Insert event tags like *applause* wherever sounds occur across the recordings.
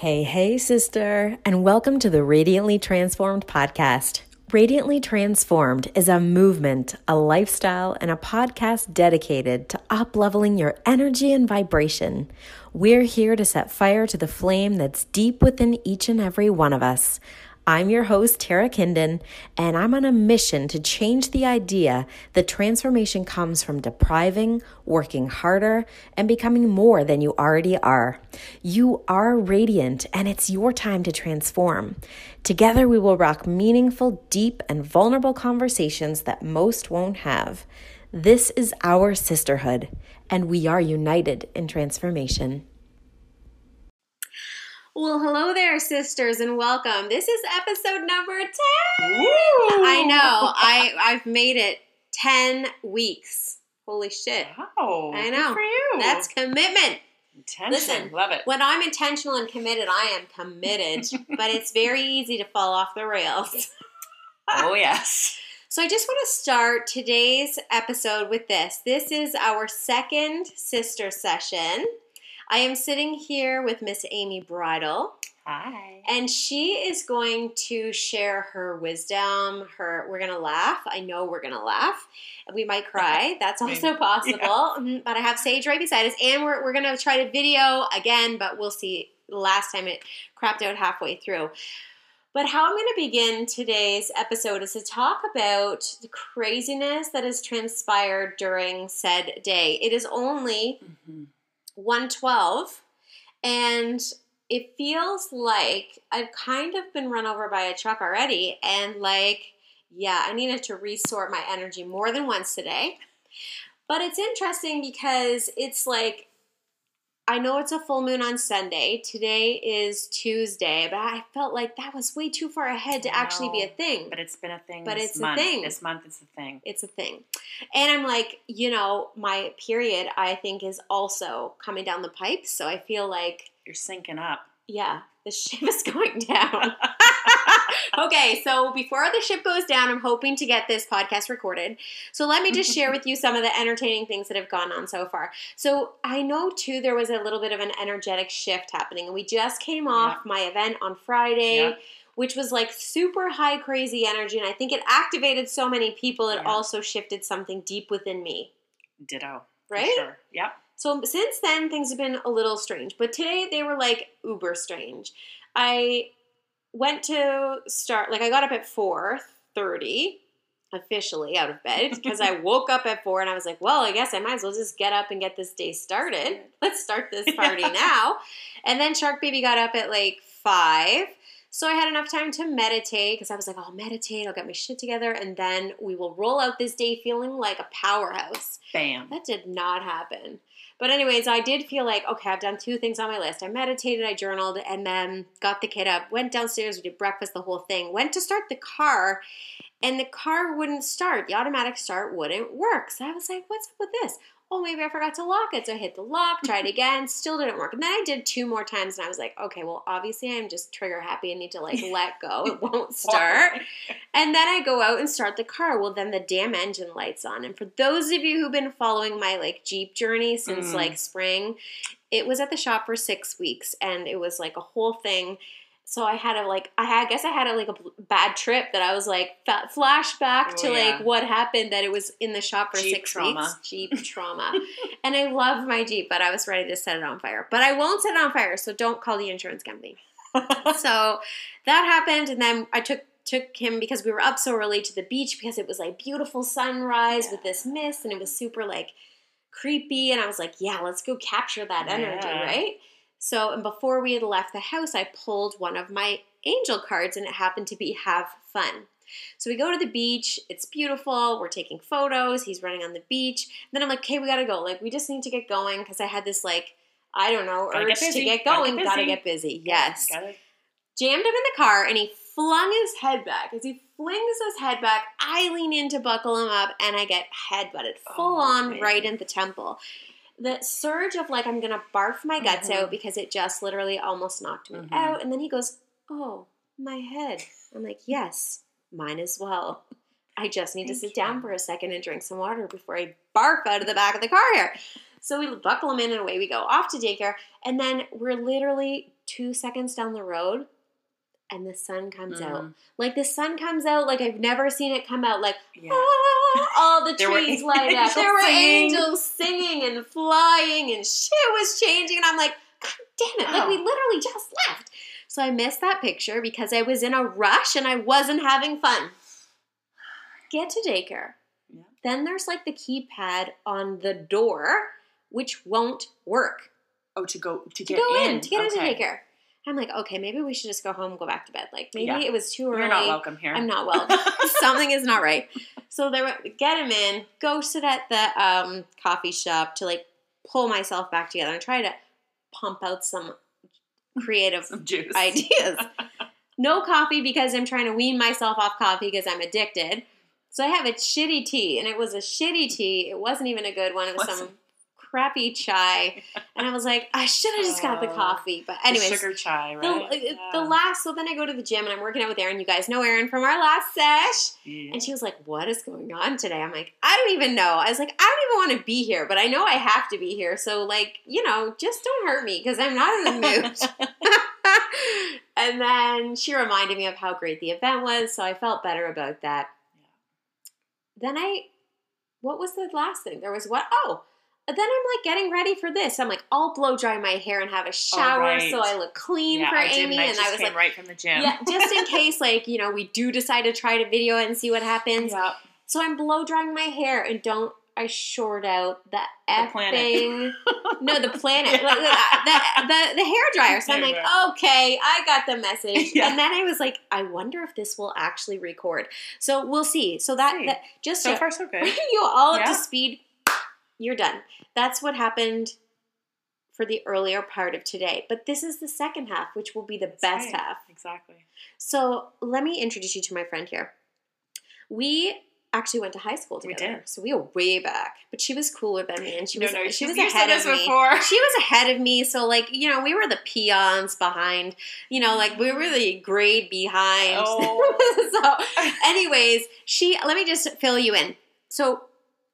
Hey, hey, sister, and welcome to the Radiantly Transformed podcast. Radiantly Transformed is a movement, a lifestyle, and a podcast dedicated to up-leveling your energy and vibration. We're here to set fire to the flame that's deep within each and every one of us. I'm your host, Tara Kinden, and I'm on a mission to change the idea that transformation comes from depriving, working harder, and becoming more than you already are. You are radiant, and it's your time to transform. Together, we will rock meaningful, deep, and vulnerable conversations that most won't have. This is our sisterhood, and we are united in transformation. Well, hello there, sisters, and welcome. This is episode number 10. Ooh. I know. I I've made it 10 weeks. Holy shit. Wow. I know. for you. That's commitment. intention. listen, Love it. When I'm intentional and committed, I am committed, *laughs* but it's very easy to fall off the rails. *laughs* oh yes. So I just want to start today's episode with this. This is our second sister session. I am sitting here with Miss Amy Bridle. Hi. And she is going to share her wisdom. Her, we're gonna laugh. I know we're gonna laugh. We might *laughs* cry. That's also possible. Mhm. But I have Sage right beside us, and we're we're gonna try to video again. But we'll see. Last time it crapped out halfway through. But how I'm going to begin today's episode is to talk about the craziness that has transpired during said day. It is only Mhm. 112 and it feels like I've kind of been run over by a truck already and like yeah, I needed to resort my energy more than once today. But it's interesting because it's like I know it's a full moon on Sunday. Today is Tuesday, but I felt like that was way too far ahead to actually be a thing. But it's been a thing. But this it's a thing. This month it's a thing. it's a thing. And I'm like, you know, my period I think is also coming down the pipes, so I feel like You're sinking up. yeah, the *laughs* ship is going down. *laughs* okay, so before the ship goes down, I'm hoping to get this podcast recorded. So let me just share with you some of the entertaining things that have gone on so far. So I know too there was a little bit of an energetic shift happening, and we just came off my event on Friday. Yeah. Which was like super high, crazy energy, and I think it activated so many people. It Yeah. also shifted something deep within me, Ditto. right? Sure. Yep. So since then, things have been a little strange, but today they were like uber strange. I went to start like I got up at four thirty officially out of bed *laughs* because I woke up at four and I was like, well, I guess I might as well just get up and get this day started. Let's start this *laughs* party Yeah. now. And then Shark Baby got up at like five. So I had enough time to meditate because I was like, I'll meditate, I'll get my shit together, and then we will roll out this day feeling like a powerhouse. Bam. That did not happen. But anyways, I did feel like okay, I've done two things on my list. I meditated, I journaled, and then got the kid up, went downstairs, we did breakfast, the whole thing. Went to start the car, and the car wouldn't start. The automatic start wouldn't work. So I was like, what's up with this? Oh, maybe I forgot to lock it. So I hit the lock, tried *laughs* again, still didn't work. And then I did two more times, and I was like, okay, well, obviously I'm just trigger happy and need to like let go. It *laughs* won't start. And then I go out and start the car. Well, then the damn engine lights on. And for those of you who've been following my like Jeep journey since Mm. like spring, it was at the shop for six weeks and it was like a whole thing. So I had a like I had, I guess I had a like a bad trip that I was like fa- flashback Oh, to yeah. like what happened that it was in the shop for Jeep six trauma. weeks. Jeep *laughs* trauma. and I love my Jeep, but I was ready to set it on fire. But I won't set it on fire, so don't call the insurance company *laughs* so that happened and then i took took him because we were up so early to the beach because it was like beautiful sunrise with this mist and it was super like creepy and i was like yeah let's go capture that energy Yeah. right so and before we had left the house i pulled one of my angel cards and it happened to be have fun so we go to the beach it's beautiful we're taking photos he's running on the beach then i'm like okay we gotta go like we just need to get going because i had this like i don't know Gotta urge get to busy. get Gotta going get gotta get busy yes Got it. jammed him in the car and he flung his head back. As he flings his head back, I lean in to buckle him up and I get headbutted full Oh, on man. right in the temple. The surge of like I'm gonna barf my guts Mhm. out because it just literally almost knocked me Mhm. out. And then he goes, Oh, my head. I'm like, Yes, mine as well. I just need to sit you. down for a second and drink some water before I barf out of the back of the car here. So we buckle him in and away we go off to daycare. And then we're literally two seconds down the road, and the sun comes out. Mm. Like the sun comes out like I've never seen it come out. Like Yeah. ah, all the *laughs* trees light up. There were singing. angels singing and flying, and shit was changing. And I'm like, God damn it! Like we Oh. literally just left. So I missed that picture because I was in a rush and I wasn't having fun. Get to daycare. Yeah. Then there's like the keypad on the door, which won't work Oh, to go to to get go in, in. to get okay. into daycare. I'm like, okay, maybe we should just go home go back to bed. Like maybe Yeah. it was too early. You're not welcome here. I'm not *laughs* welcome. Something is not right. So they were get him in, go sit at the um, coffee shop to like pull myself back together and try to pump out some creative Some juice. *laughs* ideas. No coffee because I'm trying to wean myself off coffee because I'm addicted. So I have a shitty tea, and it was a shitty tea. It wasn't even a good one. It was some Wasn't- crappy chai, and I was like, I should have just got the coffee. But The anyways, sugar chai, the, right? uh, the Yeah. last. So then I go to the gym, and I'm working out with Erin. You guys know Erin from our last sesh. Yeah. And she was like, What is going on today? I'm like, I don't even know. I was like, I don't even want to be here, but I know I have to be here. So, like, you know, just don't hurt me because I'm not in the mood. *laughs* *laughs* and then she reminded me of how great the event was. So I felt better about that. Then I, what was the last thing? There was what? Oh, then I'm like getting ready for this. I'm like, I'll blow dry my hair and have a shower right. so I look clean yeah, for I Amy. I and I was like, right from the gym. yeah, just in *laughs* case, like, you know, we do decide to try to video it and see what happens. Yeah. So I'm blow drying my hair and don't I short out the The planet. effing *laughs* no the planet Yeah. the, the, the the hair dryer. So I'm like, okay, I got the message. Yeah. And then I was like, I wonder if this will actually record. So we'll see. So that, See. that just So to far, so good. bring you all up to speed, you're done. That's what happened for the earlier part of today. But this is the second half, which will be the That's best right. half. Exactly. So let me introduce you to my friend here. We actually went to high school We together, did. so we were way back. But she was cooler than me, and she No, was no, she she's- was ahead of me. before. *laughs* She was ahead of me, so like you know we were the peons behind. You know, like we were the mm-hmm. grade behind. *laughs* Oh. so, anyways, she let me just fill you in. So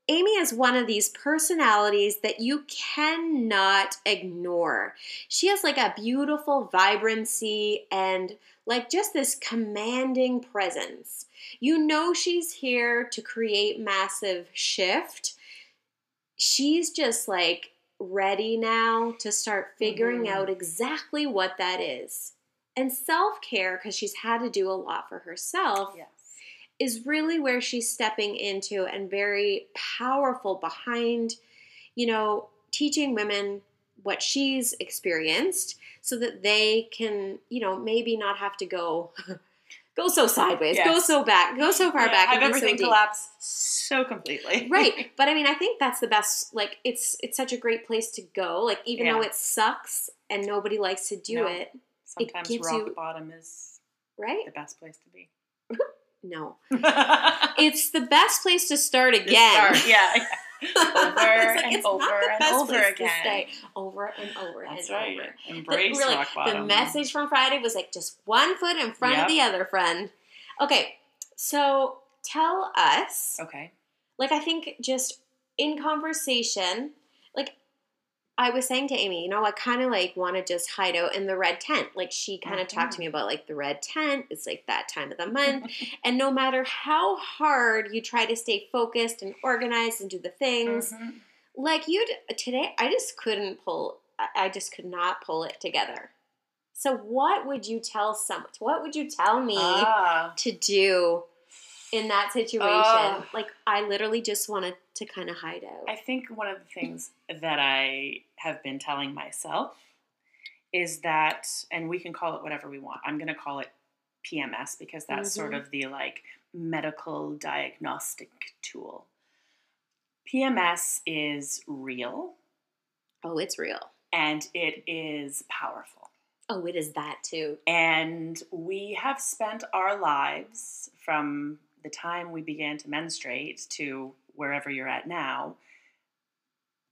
Amy is one of these personalities that you cannot ignore. She has like a beautiful vibrancy and like just this commanding presence. You know she's here to create massive shift. She's just like ready now to start figuring Mhm. out exactly what that is. And self care, because she's had to do a lot for herself, yes. Is really where she's stepping into and very powerful behind, you know, teaching women what she's experienced so that they can, you know, maybe not have to go *laughs* go so sideways, go so back, go so far Yeah, back, Have and so collapse so completely. right *laughs* but i mean i think that's the best like it's it's such a great place to go like even though it sucks and nobody likes to do No. it Sometimes gives rock you- bottom is right the best place to be. *laughs* no *laughs* It's the best place to start again Yeah. yeah. *laughs* Over It's and it's not over the and best over to again. stay. over and over That's and right. over Embrace we're like, rock bottom. The message from Friday was like just one foot in front Yep. of the other friend. Okay, so tell us, Okay. like, I think just in conversation, like, I was saying to Amy, you know, I kind of like want to just hide out in the red tent. Like, she kind of talked to me about like the red tent. It's like that time of the month. *laughs* and no matter how hard you try to stay focused and organized and do the things, Mhm. like you today i just couldn't pull I- just could not pull it together so what would you tell someone what would you tell me Ah. to do in that situation Ugh. like i literally just wanted to kind of hide out I think one of the things that I have been telling myself is that, and we can call it whatever we want. I'm going to call it PMS because that's sort Mhm. of the like medical diagnostic tool. PMS is real oh it's real and it is powerful. oh it is that too And we have spent our lives from the time we began to menstruate to wherever you're at now,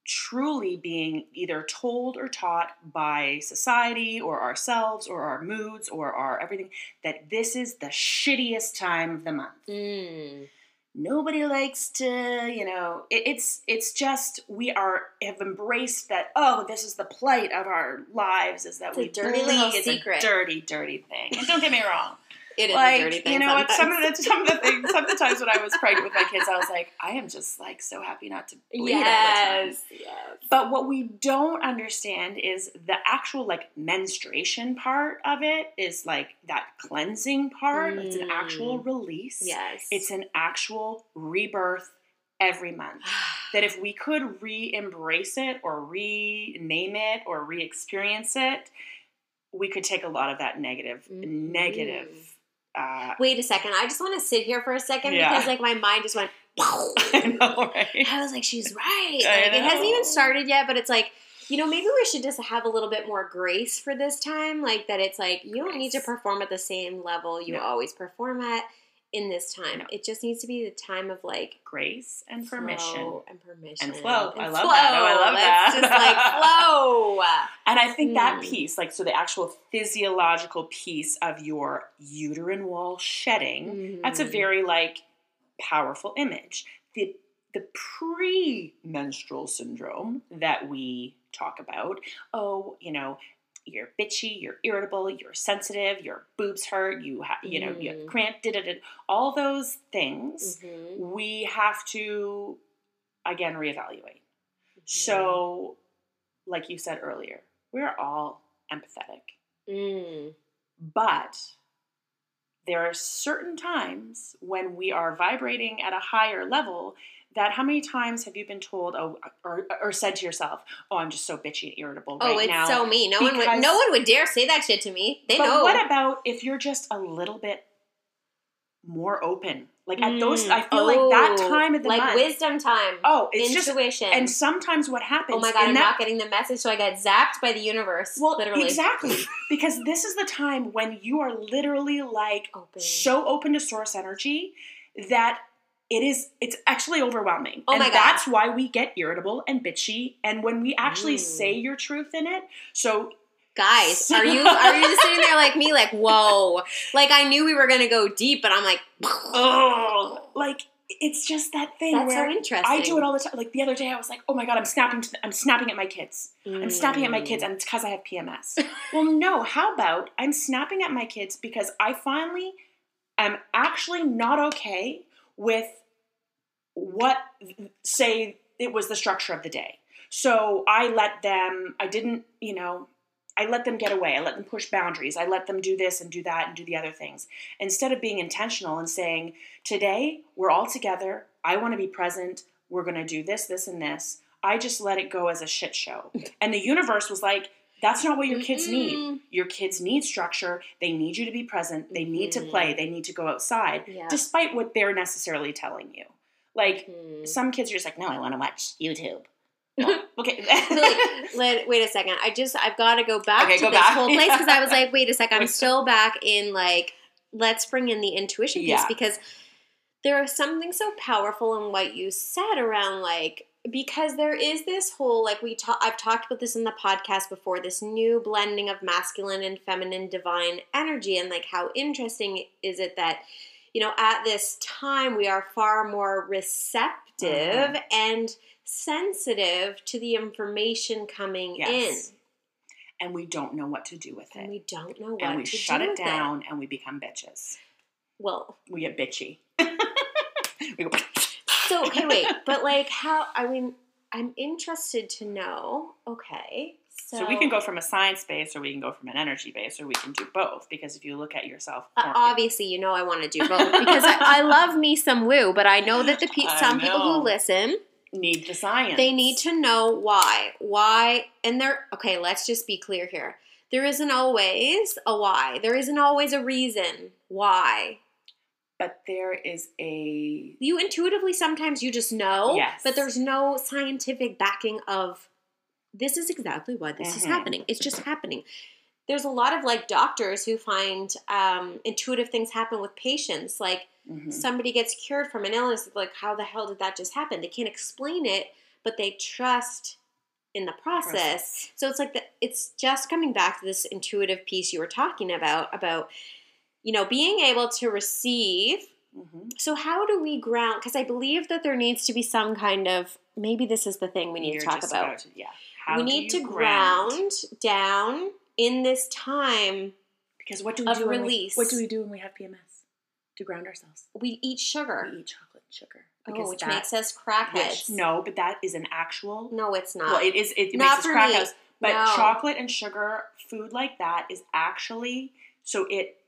truly being either told or taught by society or ourselves or our moods or our everything that this is the shittiest time of the month. mm. nobody likes to, you know, it, it's it's just we are have embraced that. Oh, this is the plight of our lives is that It's a we dirty bleed. It's secret. a dirty, dirty thing. And don't get me wrong, It is like a dirty thing. you know, what some of the some of the things, some of the times when I was pregnant with my kids, I was like, I am just like so happy not to bleed all the time. yes, yes. But what we don't understand is the actual like menstruation part of it is like that cleansing part. It's an actual Mm. release. Yes. It's an actual rebirth every month. *sighs* That if we could re embrace it or rename it or re experience it, we could take a lot of that negative, Mhm. negative. Uh, Wait a second. I just want to sit here for a second Yeah. because like my mind just went. *laughs* I know, right? I was like, she's right. Like, it hasn't even started yet, but it's like, you know, maybe we should just have a little bit more grace for this time. Like that, it's like you don't need to perform at the same level you No. always perform at in this time. No. It just needs to be the time of like Grace and permission. and permission And flow. I And love that. Oh, I love Let's that. just like *laughs* flow. And I think that Hmm. piece, like, so the actual physiological piece of your uterine wall shedding, that's a Mhm. very, like, powerful image. The, the pre menstrual syndrome that we talk about, oh, you know, you're bitchy, you're irritable, you're sensitive, your boobs hurt, you have, you know, you Mhm. cramp, da da da. All those things Mhm. we have to, again, reevaluate. Mm-hmm. So, like you said earlier, we're all empathetic, Mm. but there are certain times when we are vibrating at a higher level that how many times have you been told oh or, or said to yourself oh i'm just so bitchy and irritable right oh, it's now so me. No one would. No one would dare say that shit to me. They but know. what about if you're just a little bit more open like at those Mm. i feel like that Oh, time of the like month wisdom time. oh it's just intuition. and sometimes what happens oh my god, I'm that not getting the message, so I got zapped by the universe. Well, literally. exactly. *laughs* Because this is the time when you are literally like Open. so open to source energy that it is it's actually overwhelming. Oh and my God. that's why we get irritable and bitchy and when we actually Mm. say your truth in it. So Guys, *laughs* are you are you just sitting there like me, like whoa? Like I knew we were gonna go deep, but I'm like, *laughs* oh, like it's just that thing that's so where interesting. I do it all the time. Like the other day, I was like, "Oh my god, I'm snapping! To the, I'm snapping at my kids. I'm snapping at my kids, Mm. and it's because I have PMS." well, no. How about I'm snapping at my kids because I finally am actually not okay with what say it was the structure of the day. So I let them. I didn't, you know. I let them get away. I let them push boundaries. I let them do this and do that and do the other things. Instead of being intentional and saying, today we're all together. I want to be present. We're going to do this, this, and this. I just let it go as a shit show. *laughs* And the universe was like, that's not what your kids need. Mm-mm. Your kids need structure. They need you to be present. They need to play. Mm-hmm. They need to go outside, Yeah. despite what they're necessarily telling you. Like, Mhm. some kids are just like, no, I want to watch YouTube. *laughs* Well, okay. let, wait a second. I just I've got to go back Okay, to go this back. whole place because I was *laughs* like, wait a second. I'm still back in like let's bring in the intuition piece Yeah. because there is something so powerful in what you said around like because there is this whole like we talk I've talked about this in the podcast before this new blending of masculine and feminine divine energy and like how interesting is it that you know at this time we are far more receptive Mhm. and sensitive to the information coming Yes. and we don't know what to do with in and it. we don't know what And we shut do it down and we become bitches. well We get bitchy. *laughs* we go, So okay, wait, *laughs* but like how? I mean, I'm interested to know. Okay, so, So we can go from a science base or we can go from an energy base or we can do both because if you look at yourself Uh, obviously, you know, I want to do both because I, I love me some woo, but I know that the *laughs* pe- some people who listen, need the science. they need to know why, why, and there. Okay, let's just be clear here. There isn't always a why. There isn't always a reason why. but there is a You intuitively sometimes you just know, Yes. but there's no scientific backing of this is exactly why this is Mhm. happening. It's just happening. There's a lot of like doctors who find um, intuitive things happen with patients. Like mhm. somebody gets cured from an illness, like how the hell did that just happen? They can't explain it, but they trust in the process. Process. So it's like the, it's just coming back to this intuitive piece you were talking about about you know being able to receive hmm So how do we ground? Because I believe that there needs to be some kind of maybe this is the thing we need You're to talk about. to- yeah. How we need to you ground down in this time. Because what do we of do when we, release. what do we do when we have PMS? To ground ourselves. We eat sugar, We eat chocolate and sugar. oh, which that- makes us which- crackheads. no, but that is an actual. no, it's not. Well, it is. It, makes us for crack me. But No. chocolate and sugar, food like that, is actually so it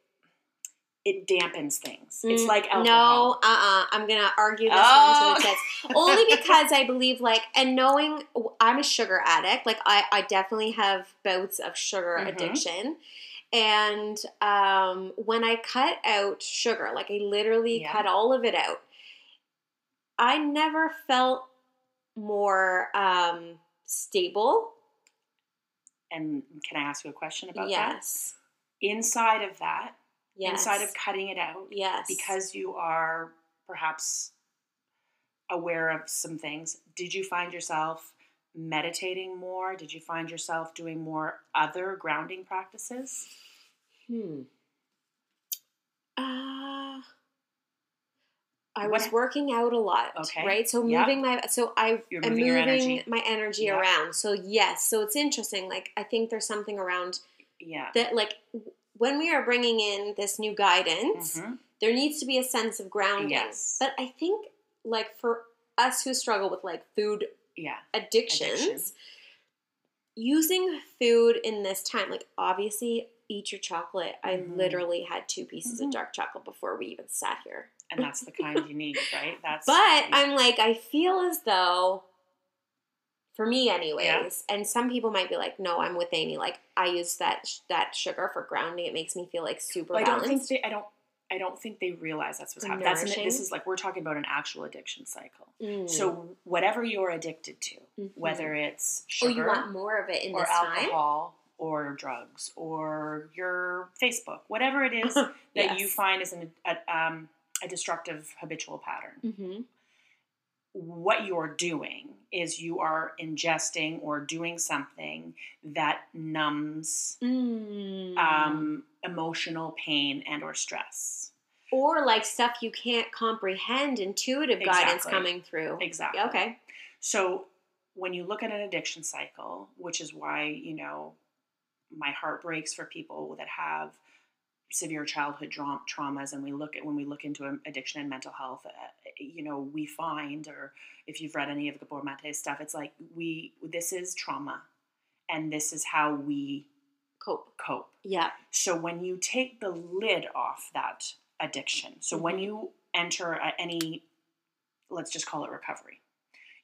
it dampens things. it's Mm, like alcohol. No, uh, uh-uh. uh, I'm gonna argue this Oh. one to the tits. Only *laughs* because I believe, like, and knowing I'm a sugar addict, like, I, I definitely have bouts of sugar Mhm. addiction. And um, when I cut out sugar, like, I literally Yeah. cut all of it out, I never felt more um, stable. And can I ask you a question about that? Yes. Inside of that, Yes. inside of cutting it out, yes. because you are perhaps aware of some things, did you find yourself meditating more? Did you find yourself doing more other grounding practices? Hmm. Uh, I What- was working out a lot. Okay. Right. So Yeah. moving my so I You're am moving moving energy. my energy Yeah. around. So yes. So it's interesting. Like I think there's something around Yeah. that. Like when we are bringing in this new guidance, Mhm. there needs to be a sense of grounding. Yes. But I think like for us who struggle with like food Yeah. addictions, Addiction. using food in this time, like obviously eat your chocolate. I Mhm. literally had two pieces Mhm. of dark chocolate before we even sat here. And that's the kind you need, right? *laughs* That's But yeah. I'm like, I feel as though, for me, anyways, and some people might be like, "No, I'm with Amy. Like, I use that sh- that sugar for grounding. It makes me feel like super Well, I don't think they. I don't. I don't think they realize that's what's happening. That's an, this is like we're talking about an actual addiction cycle. Mm. So whatever you're addicted to, Mhm. whether it's oh, sugar you want more of it in or this time? alcohol or drugs or your Facebook, whatever it is *laughs* that Yes. you find is an, a, um, a destructive habitual pattern. Mm-hmm. What you're doing is you are ingesting or doing something that numbs Mm. um, emotional pain and or stress. or like stuff you can't comprehend, intuitive guidance coming through. Exactly. Okay. So when you look at an addiction cycle, which is why, you know, my heart breaks for people that have severe childhood dra- traumas and we look at when we look into addiction and mental health uh, you know we find or if you've read any of Gabor Mate's stuff it's like we this is trauma and this is how we Cope. cope Yeah. so when you take the lid off that addiction, so when Mhm. you enter any, let's just call it recovery,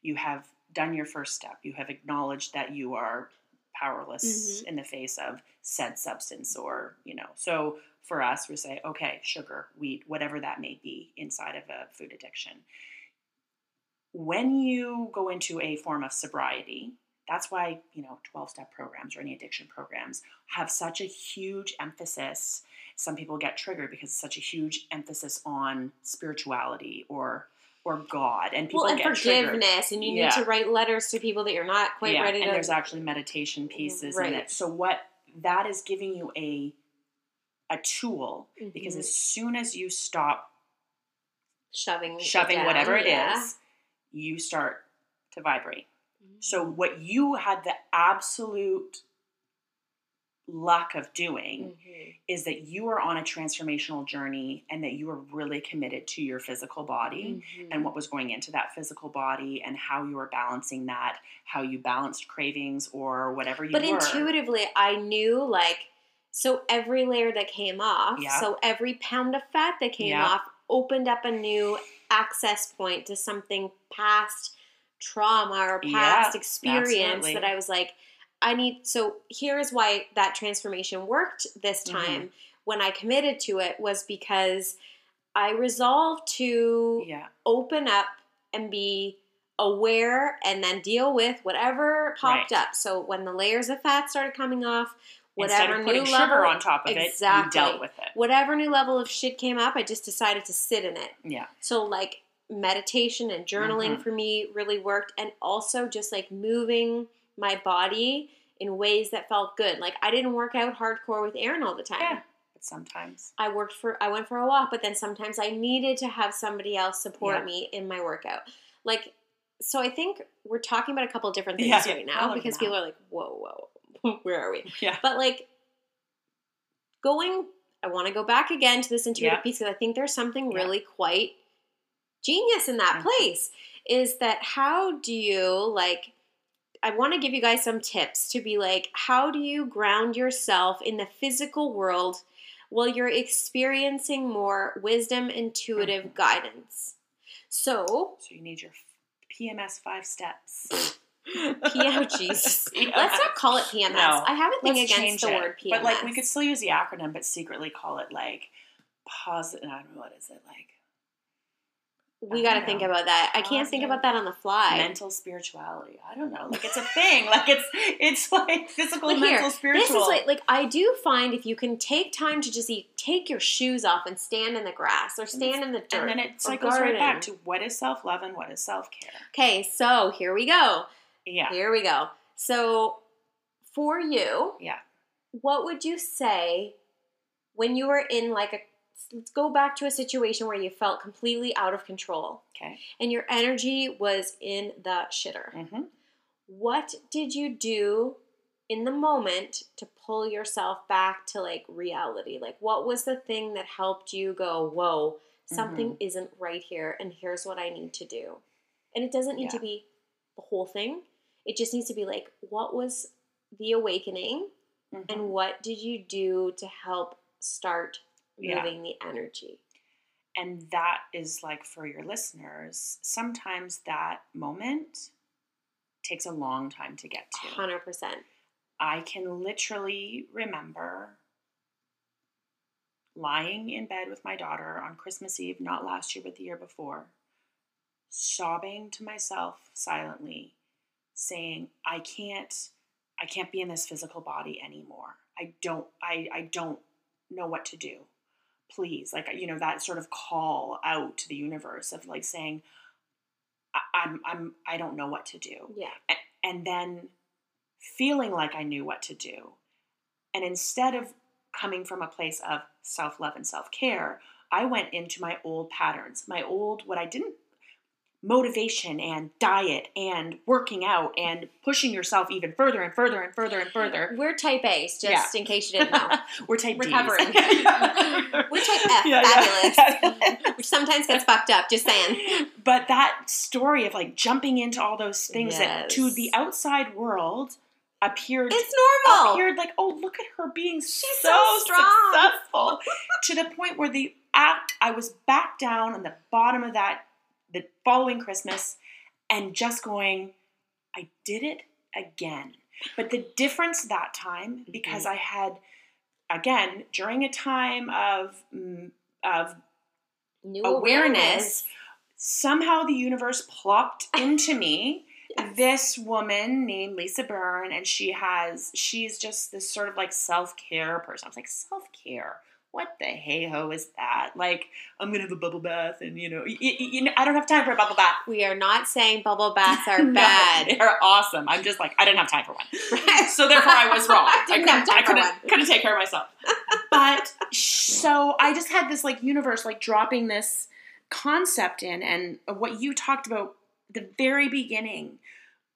you have done your first step. You have acknowledged that you are powerless Mhm. in the face of said substance, or you know. So for us, we say, okay, sugar, wheat, whatever that may be inside of a food addiction. When you go into a form of sobriety, that's why you know 12 step programs or any addiction programs have such a huge emphasis some people get triggered because it's such a huge emphasis on spirituality or or god and people Well, and get triggered forgiveness, and you Yeah. need to write letters to people that you're not quite yeah, ready and to. there's actually meditation pieces in Right. it so what that is giving you a a tool because Mhm. as soon as you stop shoving, shoving down, whatever it is, yeah. you start to vibrate So Mm-hmm. what you had the absolute luck of doing Mhm. is that you are on a transformational journey and that you are really committed to your physical body Mhm. and what was going into that physical body and how you were balancing that, how you balanced cravings or whatever you But were. intuitively, I knew like so every layer that came off, Yeah. so every pound of fat that came Yeah. off opened up a new access point to something past trauma or Yeah, past experience absolutely. that I was like, I need. So here's why that transformation worked this Mhm. time when I committed to it was because I resolved to Yeah. open up and be aware and then deal with whatever popped Right. up. So when the layers of fat started coming off, whatever of new level sugar on top of it, you Exactly. dealt with it. whatever new level of shit came up, I just decided to sit in it. Yeah. So like meditation and journaling Mhm. for me really worked and also just like moving my body in ways that felt good. Like I didn't work out hardcore with Erin all the time. Yeah. But sometimes. I worked for I went for a walk, but then sometimes I needed to have somebody else support Yeah. me in my workout. Like so I think we're talking about a couple different things Yeah, right now because people are like, whoa, whoa, *laughs* where are we? Yeah. But like going I want to go back again to this intuitive Yeah. piece because I think there's something really quite genius in that Mhm. place. Is that how do you like I want to give you guys some tips to be like, how do you ground yourself in the physical world while you're experiencing more wisdom, intuitive Mhm. guidance? So, So you need your PMS five steps. *laughs* PO *laughs* Jesus. Let's not call it PMS. No. I have a thing against the it. word PMS. But like we could still use the acronym, but secretly call it like positive. I don't know what is it like we got to think about that. I can't think about that on the fly. mental spirituality. I don't know. Like it's a thing. *laughs* like it's it's like physical, But mental, here, spiritual. This is like, like I do find if you can take time to just eat, take your shoes off and stand in the grass or stand in the dirt. and then it cycles right back to what is self love and what is self care. Okay, so here we go. Yeah. Here we go. So for you, Yeah. what would you say when you were in like a let's go back to a situation where you felt completely out of control Okay. and your energy was in the shitter. Mm-hmm. What did you do in the moment to pull yourself back to like reality? Like, what was the thing that helped you go, whoa, something Mm-hmm. isn't right here, and here's what I need to do? And it doesn't need to be the whole thing, it just needs to be like, what was the awakening, Mm-hmm. and what did you do to help start Yeah. moving the energy? And that is like for your listeners, sometimes that moment takes a long time to get to. 100%. I can literally remember lying in bed with my daughter on Christmas Eve, not last year, but the year before, sobbing to myself silently, saying, I can't, I can't be in this physical body anymore. I don't, I, I don't know what to do. Please, like, you know, that sort of call out to the universe of like saying, I'm, I'm, I don't know what to do Yeah. and then feeling like I knew what to do. And instead of coming from a place of self love and self care, I went into my old patterns, my old, what I didn't, motivation and diet and working out and pushing yourself even further and further and further and further. We're type A's, just in case you didn't know. *laughs* We're type. Recovering. *laughs* Yeah. We're type F, Yeah, yeah. fabulous. *laughs* Which sometimes gets fucked up, just saying. but that story of like jumping into all those things that to the outside world appeared It's normal. appeared like, oh, look at her being She's so, so strong." successful to the point where the act I was back down on the bottom of that the following Christmas and just going, I did it again. But the difference that time, because Mm-hmm. I had again during a time of mm, of New awareness, somehow the universe plopped *laughs* into me Yes. this woman named Lisa Byrne, and she has she's just this sort of like self care person. I was like, self care. What the hey ho is that? Like, I'm gonna have a bubble bath, and you know, you know, I don't have time for a bubble bath. We are not saying bubble baths are *laughs* No, bad. they're awesome. I'm just like, I didn't have time for one. *laughs* Right. So therefore, I was wrong. *laughs* I Didn't couldn't, have time I couldn't, one. couldn't take care of myself. But so I just had this like universe like dropping this concept in, and what you talked about the very beginning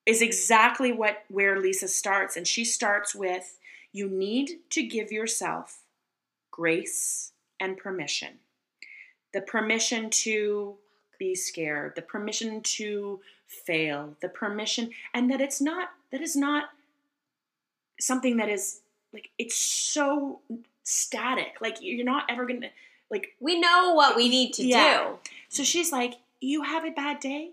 is exactly what where Lisa starts, and she starts with you need to give yourself grace and permission. The permission to be scared, the permission to fail, the permission, and that it's not that is not something that is like it's so static. Like you're not ever gonna like We know what we need to Yeah. do. so she's like, you have a bad day,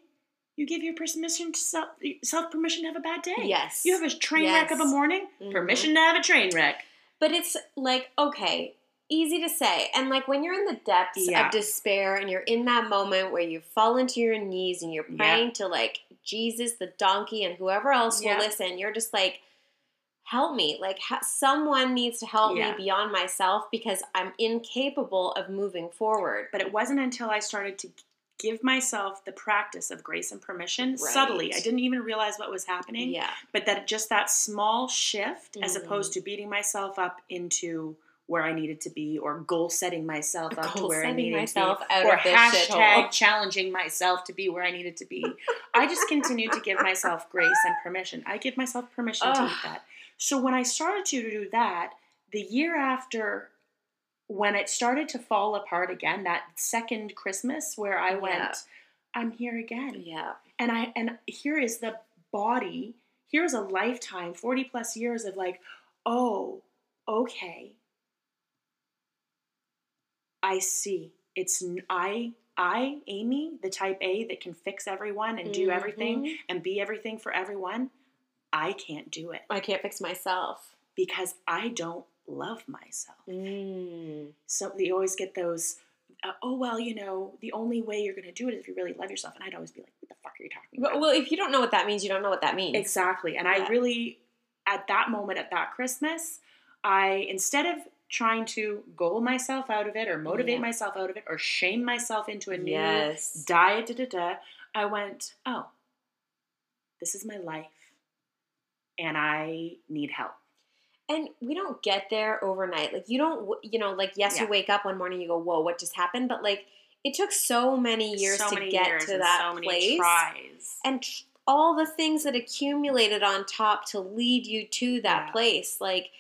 you give your permission to self self permission to have a bad day. Yes. You have a train wreck of a Yes. morning, Mhm. permission to have a train wreck. But it's like, okay, easy to say. And like when you're in the depths Yeah. of despair and you're in that moment where you fall into your knees and you're Yeah. praying to like Jesus, the donkey, and whoever else Yeah. will listen, you're just like, help me. Like ha- someone needs to help Yeah. me beyond myself because I'm incapable of moving forward. But it wasn't until I started to give myself the practice of grace and permission Right. subtly. I didn't even realize what was happening. Yeah. But that just that small shift, as Mhm. opposed to beating myself up into where I needed to be, or goal setting myself up to where I needed myself to be, out or hashtag challenging myself to be where I needed to be. I just continued to give myself grace and permission. I give myself permission to Ugh. eat that. So when I started to do that, the year after, when it started to fall apart again, that second Christmas where I went, Yeah. I'm here again Yeah. and I and here is the body. Here's a lifetime, forty plus years of like, oh, okay. I see. It's I I Amy, the type A that can fix everyone and do everything Mhm. and be everything for everyone. I can't do it I can't fix myself. because I don't love myself. Mm. So you always get those. Uh, oh well, you know, the only way you're going to do it is if you really love yourself. And I'd always be like, "What the fuck are you talking about?" Well, well, if you don't know what that means, you don't know what that means. Exactly. And Yeah. I really, at that moment, at that Christmas, I, instead of trying to goal myself out of it or motivate Yeah. myself out of it or shame myself into a new Yes. diet, da da da, I went, oh, this is my life and I need help. And we don't get there overnight. Like you don't, you know, like yes, you wake up one morning, you go, "Whoa, what just happened?" But like it took so many years so to many get years to and that so many place, tries. and tr- all the things that accumulated on top to lead you to that Yeah. place, like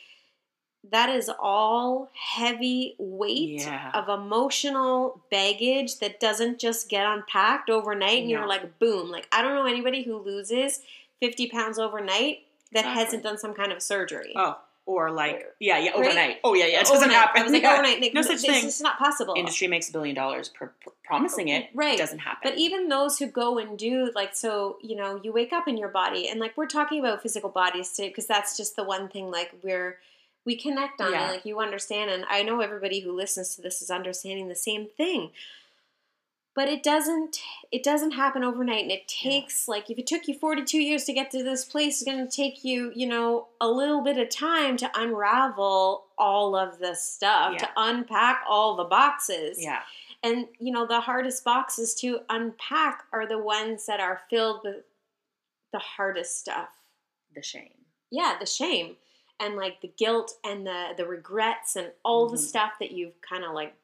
that is all heavy weight Yeah. of emotional baggage that doesn't just get unpacked overnight, and you're like, boom. Like I don't know anybody who loses fifty pounds overnight that Exactly. hasn't done some kind of surgery. Oh, or like, yeah, yeah, Right? overnight. Oh, yeah, yeah, it doesn't overnight. happen. I was like, *laughs* Yeah. overnight. Like, No such this thing. is not possible. Industry makes a billion dollars per, per promising it. Right. It doesn't happen. But even those who go and do, like, so, you know, you wake up in your body, and like, we're talking about physical bodies too, because that's just the one thing, like, we're, we connect on Yeah. it, like, you understand. And I know everybody who listens to this is understanding the same thing. But it doesn't, it doesn't happen overnight. And it takes, like, if it took you 42 years to get to this place, it's going to take you, you know, a little bit of time to unravel all of this stuff, Yeah. to unpack all the boxes. yeah. And you know, the hardest boxes to unpack are the ones that are filled with the hardest stuff. The shame. Yeah, the shame and like the guilt and the the regrets and all the Mhm. stuff that you've kind of like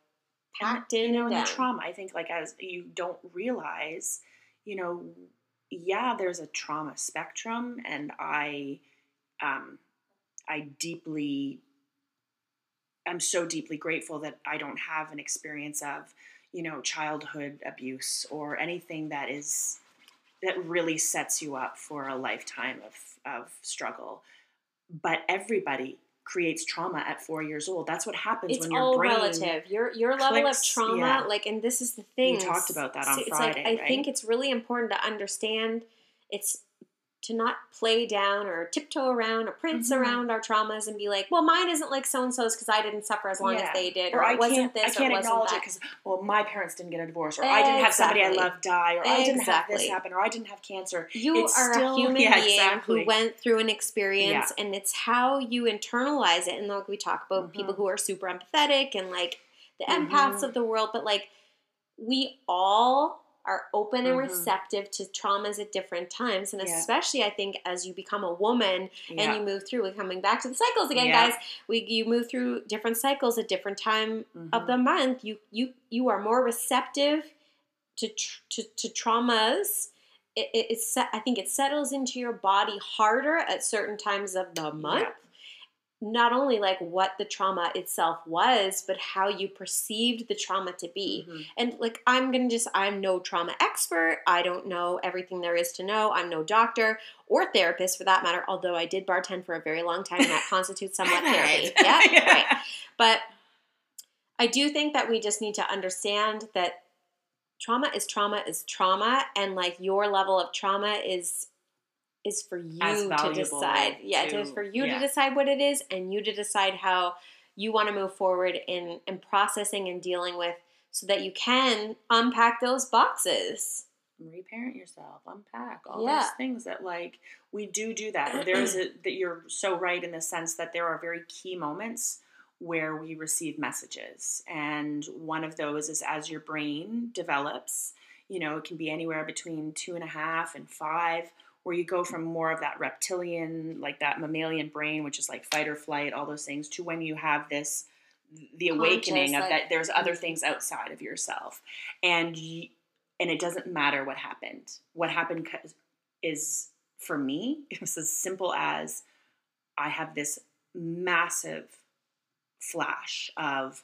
And, packed in you know, and and the trauma. I think, like, as you don't realize, you know, yeah, there's a trauma spectrum, and I, um, I deeply, I'm so deeply grateful that I don't have an experience of, you know, childhood abuse or anything that is that really sets you up for a lifetime of of struggle. But everybody creates trauma at four years old. That's what happens it's when your all brain relative. Your your level of trauma, yeah. like, and this is the thing. We talked about that on it's Friday, like I think it's really important to understand. It's to not play down or tiptoe around or prance Mhm. around our traumas and be like, well, mine isn't like so and so's because I didn't suffer as long Yeah. as they did, or or, I it wasn't this, I can't or it wasn't acknowledge that. it because well, my parents didn't get a divorce, or I didn't have somebody I Exactly. loved die, or I didn't have this happen, or I didn't have cancer. You It's are still- a human yeah, being exactly. who went through an experience, and it's how you internalize it. And like we talk about people Mhm. who are super empathetic and like the empaths of the world, but like we all are open and Mhm. receptive to traumas at different times, and Yeah. especially I think as you become a woman Yeah. and you move through. We're coming back to the cycles again, Yeah. guys. We you move through different cycles at different time of Mhm. the month. You you you are more receptive to tr- to, to traumas. It, it, it's I think it settles into your body harder at certain times of the month. Not only like what the trauma itself was, but how you perceived the trauma to be. Mhm. And like I'm gonna just I'm no trauma expert. I don't know everything there is to know. I'm no doctor or therapist for that matter, although I did bartend for a very long time and that *laughs* constitutes somewhat therapy. *laughs* Yeah, Yeah. right. But I do think that we just need to understand that trauma is trauma is trauma and like your level of trauma is is for you to decide. Yeah, to- for you yeah. to decide what it is and you to decide how you want to move forward in in processing and dealing with so that you can unpack those boxes. reparent yourself, unpack all Yeah. those things that like we do do that. There's a, *clears throat* that you're so right in the sense that there are very key moments where we receive messages, and one of those is as your brain develops. You know, it can be anywhere between two and a half and five, where you go from more of that reptilian, like that mammalian brain, which is like fight or flight, all those things, to when you have this the awakening Conscious, of like- that there's other things outside of yourself. And y- and it doesn't matter what happened. What happened is for me *laughs* it was as simple as i have this massive flash of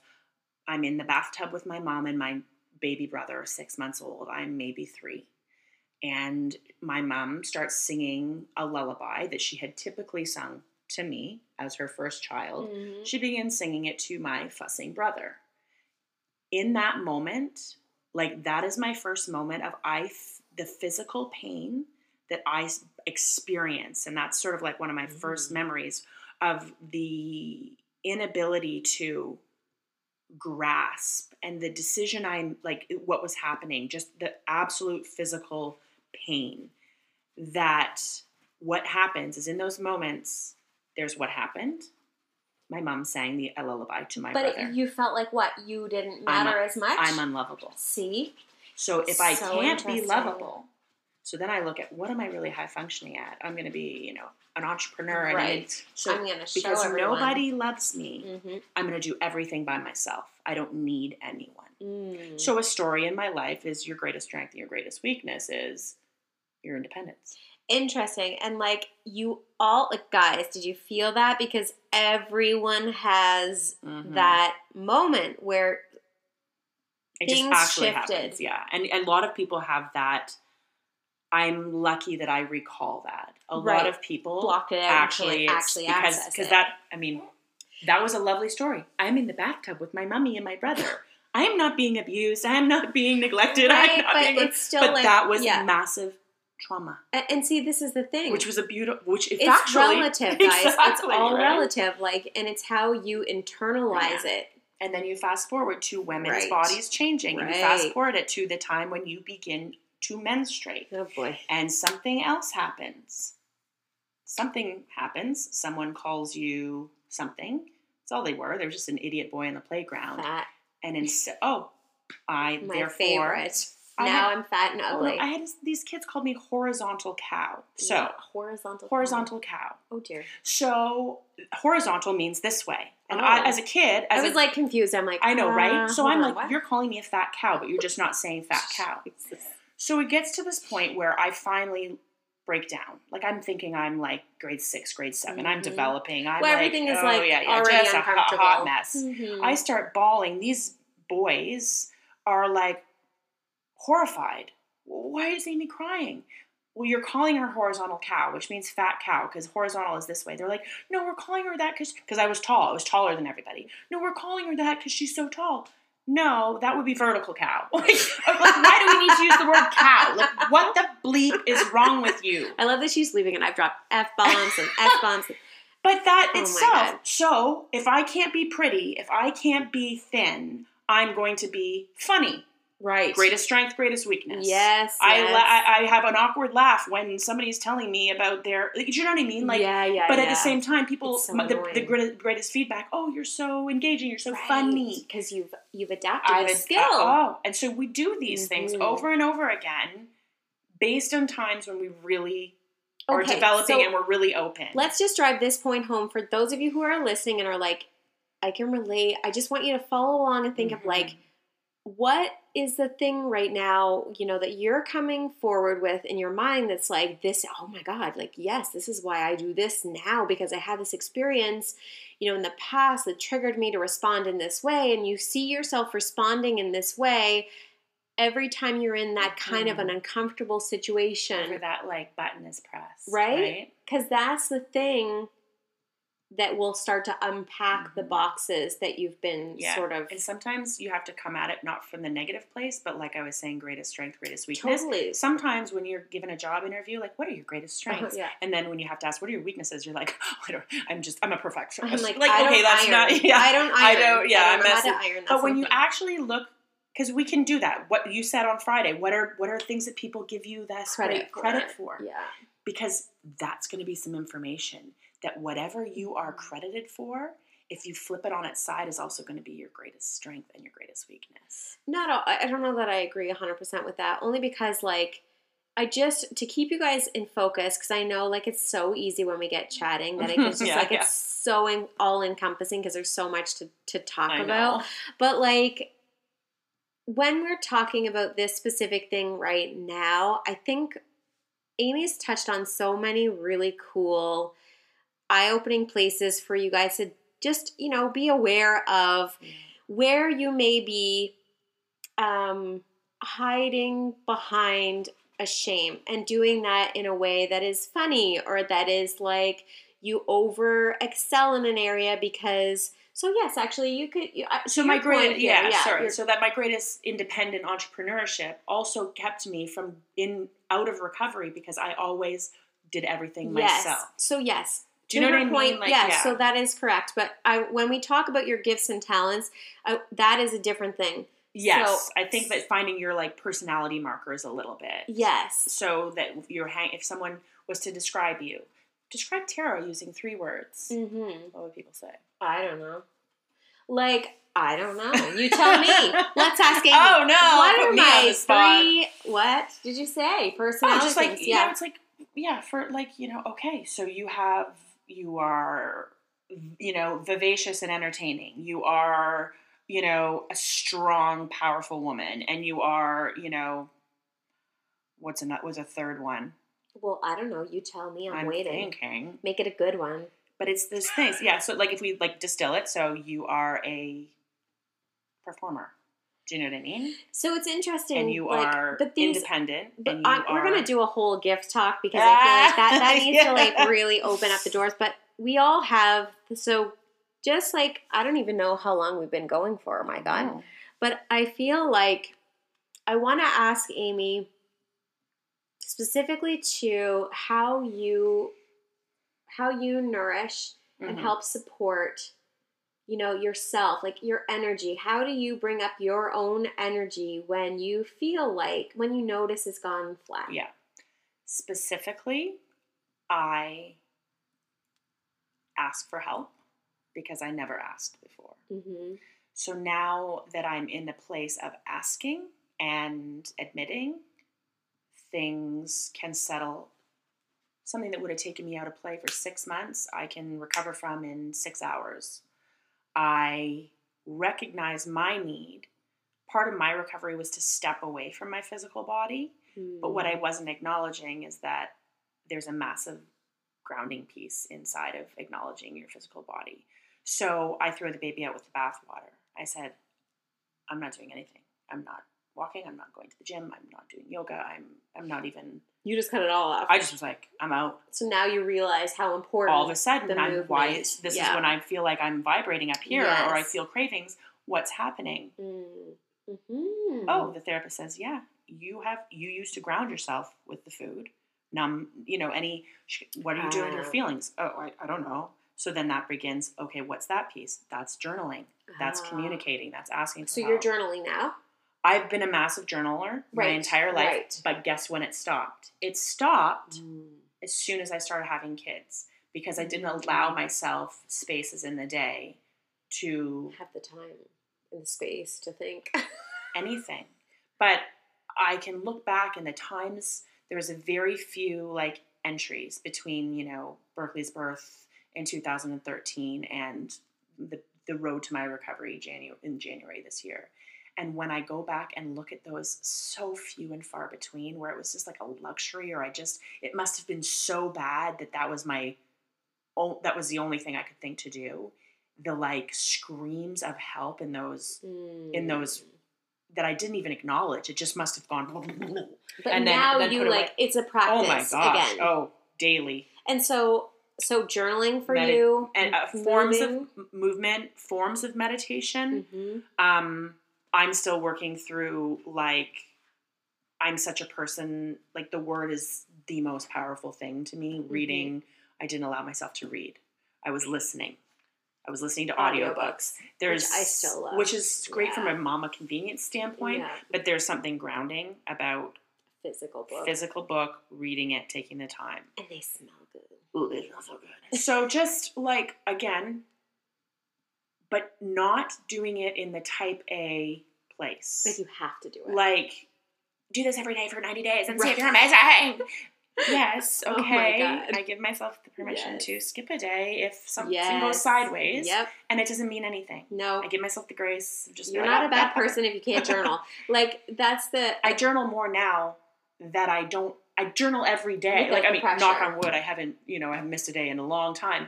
i'm in the bathtub with my mom and my baby brother six months old i'm maybe three and my mom starts singing a lullaby that she had typically sung to me as her first child Mhm. she begins singing it to my fussing brother. In that moment, like that is my first moment of I f- the physical pain that I experience, and that's sort of like one of my first Mhm. memories of the inability to grasp and the decision I'm like what was happening, just the absolute physical pain. That what happens is in those moments, there's what happened. My mom sang the a lullaby to my But brother. you felt like what? You didn't matter as much? I'm unlovable. See? So if I can't be lovable, so then I look at what am I really high functioning at? I'm going to be, you know, an entrepreneur. And Right. so I'm going to show because everyone. nobody loves me, Mm-hmm. I'm going to do everything by myself. I don't need anyone. Mm. So a story in my life is your greatest strength and your greatest weakness is your independence. Interesting. And like you all, like guys, did you feel that? Because everyone has Mhm. that moment where It just things actually shifted. happens. Yeah. And, and a lot of people have that. I'm lucky that I recall that. A lot of people blocked it out actually it's actually because because that I mean that was a lovely story. I'm in the bathtub with my mummy and my brother. *laughs* I am not being abused. I am not being neglected. I'm Right, not but being it's still but like that was yeah. massive trauma, And, and see, this is the thing. which was a beautiful. Which it's factually, relative, guys. it's *laughs* Exactly, all right? relative. Like, and it's how you internalize it. And then you fast forward to women's Right. bodies changing. And you fast forward it to the time when you begin to menstruate. Oh boy. and something else happens. Something happens. Someone calls you something. That's all they were. They were just an idiot boy on the playground. Fat. And instead, oh, I My therefore favorite. I now had- I'm fat and Oh, ugly. I had these kids called me horizontal cow. So Yeah, horizontal. horizontal cow. Oh dear. So horizontal means this way. And Oh. I, as a kid, as I was a- like confused. I'm like, I know, uh, right? So I'm on, like, what? you're calling me a fat cow, but you're just not saying fat *laughs* cow. So it gets to this point where I finally break down. Like I'm thinking I'm like grade six, grade 7 I'm Mhm. developing. I'm Where like, everything is oh, like yeah, yeah, already just a hot, uncomfortable. hot mess. Mhm. I start bawling. These boys are like horrified. Why is Amy crying? Well, you're calling her horizontal cow, which means fat cow, because horizontal is this way. They're like, no, we're calling her that because because I was tall. I was taller than everybody. No, we're calling her that because she's so tall. No, that would be vertical cow. *laughs* Like, why do we need to use the word cow? Like, what the bleep is wrong with you? I love that she's leaving and I've dropped F bombs and F bombs. But that Oh itself. So if I can't be pretty, if I can't be thin, I'm going to be funny. Right. Greatest strength, greatest weakness. Yes. I, yes. la- I I have an awkward laugh when somebody's telling me about their. Do you know what I mean? Like, yeah, yeah. but at the same time, people so my- the, the greatest, greatest feedback. Oh, you're so engaging. You're so funny. because you've you've adapted I've a skill. oh, and so we do these things Mhm. over and over again, based on times when we really are developing so and we're really open. Let's just drive this point home for those of you who are listening and are like, I can relate. I just want you to follow along and think of Mhm. like, what is the thing right now, you know, that you're coming forward with in your mind that's like this, oh my God, like, yes, this is why I do this now because I had this experience, you know, in the past that triggered me to respond in this way. And you see yourself responding in this way every time you're in that kind of an Mhm. uncomfortable situation. that like button is pressed, Right? Because that's the thing that will start to unpack the Mhm. boxes that you've been Yeah. sort of And sometimes you have to come at it not from the negative place, but like I was saying, greatest strength, greatest weakness. totally. Sometimes when you're given a job interview, like, what are your greatest strengths? yeah. And then when you have to ask, what are your weaknesses? You're like, oh, *laughs* I don't, I'm just, I'm a perfectionist. I'm like, like I okay, that's iron. not, yeah. I don't iron. I don't- yeah, I I'm don't know how messing- to iron. But That's when you actually look, because we can do that. What you said on Friday, what are what are things that people give you that credit for credit for? yeah, Because that's going to be some information that whatever you are credited for, if you flip it on its side, is also going to be your greatest strength and your greatest weakness. not all, I I don't know that I agree 100% with that only because like I just to keep you guys in focus because I know like it's so easy when we get *laughs* chatting that it's just Yeah, like yeah. it's so in, all encompassing because there's so much to to talk I about. know. But like when we're talking about this specific thing right now, I think Amy's touched on so many really cool eye-opening places for you guys to just, you know, be aware of where you may be um, hiding behind a shame and doing that in a way that is funny or that is like you over excel in an area because so yes actually you could you, uh, So my your point great, here, yeah, sorry. So that my greatest independent entrepreneurship also kept me from in out of recovery because I always did everything yes myself. so yes Do you know what I mean? point, Like, yes, yeah. so that is correct. But I, when we talk about your gifts and talents, I, that is a different thing. Yes, So- I think that finding your like personality markers a little bit. Yes, So that you're hang. If someone was to describe you, describe Tara using three words. mm-hmm. What would people say? I don't know. Like I don't know. You tell me. *laughs* Let's ask Amy. Oh, no, What are me my three? What did you say? Oh, just like things. yeah, Yeah. it's like yeah, for like you know, okay, so you have you are you know vivacious and entertaining. You are you know a strong, powerful woman, and you are you know what's another was a third one. Well, I don't know. You tell me. I'm, I'm waiting. thinking, Make it a good one. but it's this things. Yeah, so like if we like distill it, so you are a performer. Do you know what I mean? So it's interesting. And you like, are but these, independent. But and you I, we're are, gonna do a whole gift talk because I feel like that *laughs* that needs to like really open up the doors. But we all have so just like I don't even know how long we've been going for. Oh my god! Oh. But I feel like I want to ask Amy specifically to how you how you nourish and Mhm. help support you know yourself like your energy how do you bring up your own energy when you feel like when you notice it's gone flat Yeah. Specifically, I ask for help because I never asked before. hmm So now that I'm in the place of asking and admitting, things can settle. Something that would have taken me out of play for six months, I can recover from in six hours. I recognize my need. Part of my recovery was to step away from my physical body. But what I hmm. wasn't acknowledging is that there's a massive grounding piece inside of acknowledging your physical body. So I threw the baby out with the bathwater. I said, I'm not doing anything. I'm not walking. I'm not going to the gym. I'm not doing yoga. I'm I'm not even. you just cut it all off I just was like, I'm out. so now you realize how important All of a sudden, the I'm why this yeah. is when I feel like I'm vibrating up here or I feel cravings. What's happening? mm-hmm. Oh, the therapist says, yeah, you have you used to ground yourself with the food. Numb, you know, any. What are you doing with your Ah. feelings? Oh, I, I don't know. So then that begins. Okay, what's that piece? That's journaling. That's Ah. communicating. That's asking. For so you're journaling now I've been a massive journaler my entire life, right. but guess when it stopped? It stopped Mm. as soon as I started having kids because I didn't Mm. allow myself spaces in the day to have the time and the space to think *laughs* anything. But I can look back in the times there was a very few like entries between, you know, Berkeley's birth in 2013 and the the road to my recovery in January this year. And when I go back and look at those so few and far between where it was just like a luxury or I just it must have been so bad that that was my oh, that was the only thing I could think to do. The like screams of help in those in those that I didn't even acknowledge. It just must have gone. *laughs* but and then- now then you put away. like it's a Oh practice my gosh! again Oh, daily and so so journaling for Medi- you and uh, forms of movement, forms of meditation. Mhm. Um, I'm still working through like I'm such a person. Like the word is the most powerful thing to me. Mm-hmm. Reading, I didn't allow myself to read. I was listening. I was listening to Audiobooks, audiobooks. There's I still love. which is great from a mama convenience standpoint. Yeah. But there's something grounding about physical book physical book, reading it, taking the time. and they smell good Ooh, they smell so good. So just like again, but not doing it in the type A place. like you have to do it Like do this every day for 90 days and Right. see if you're amazing. Yes, *laughs* Oh okay. God. I give myself the permission Yes. to skip a day if something Yes. goes sideways Yep. and it doesn't mean anything. No. I give myself the grace of just You're not like, a "Oh, bad person if you can't journal. *laughs* like that's the I journal more now that I don't. I journal every day. Without Like I mean, pressure. knock on wood, I haven't. You know, I haven't missed a day in a long time.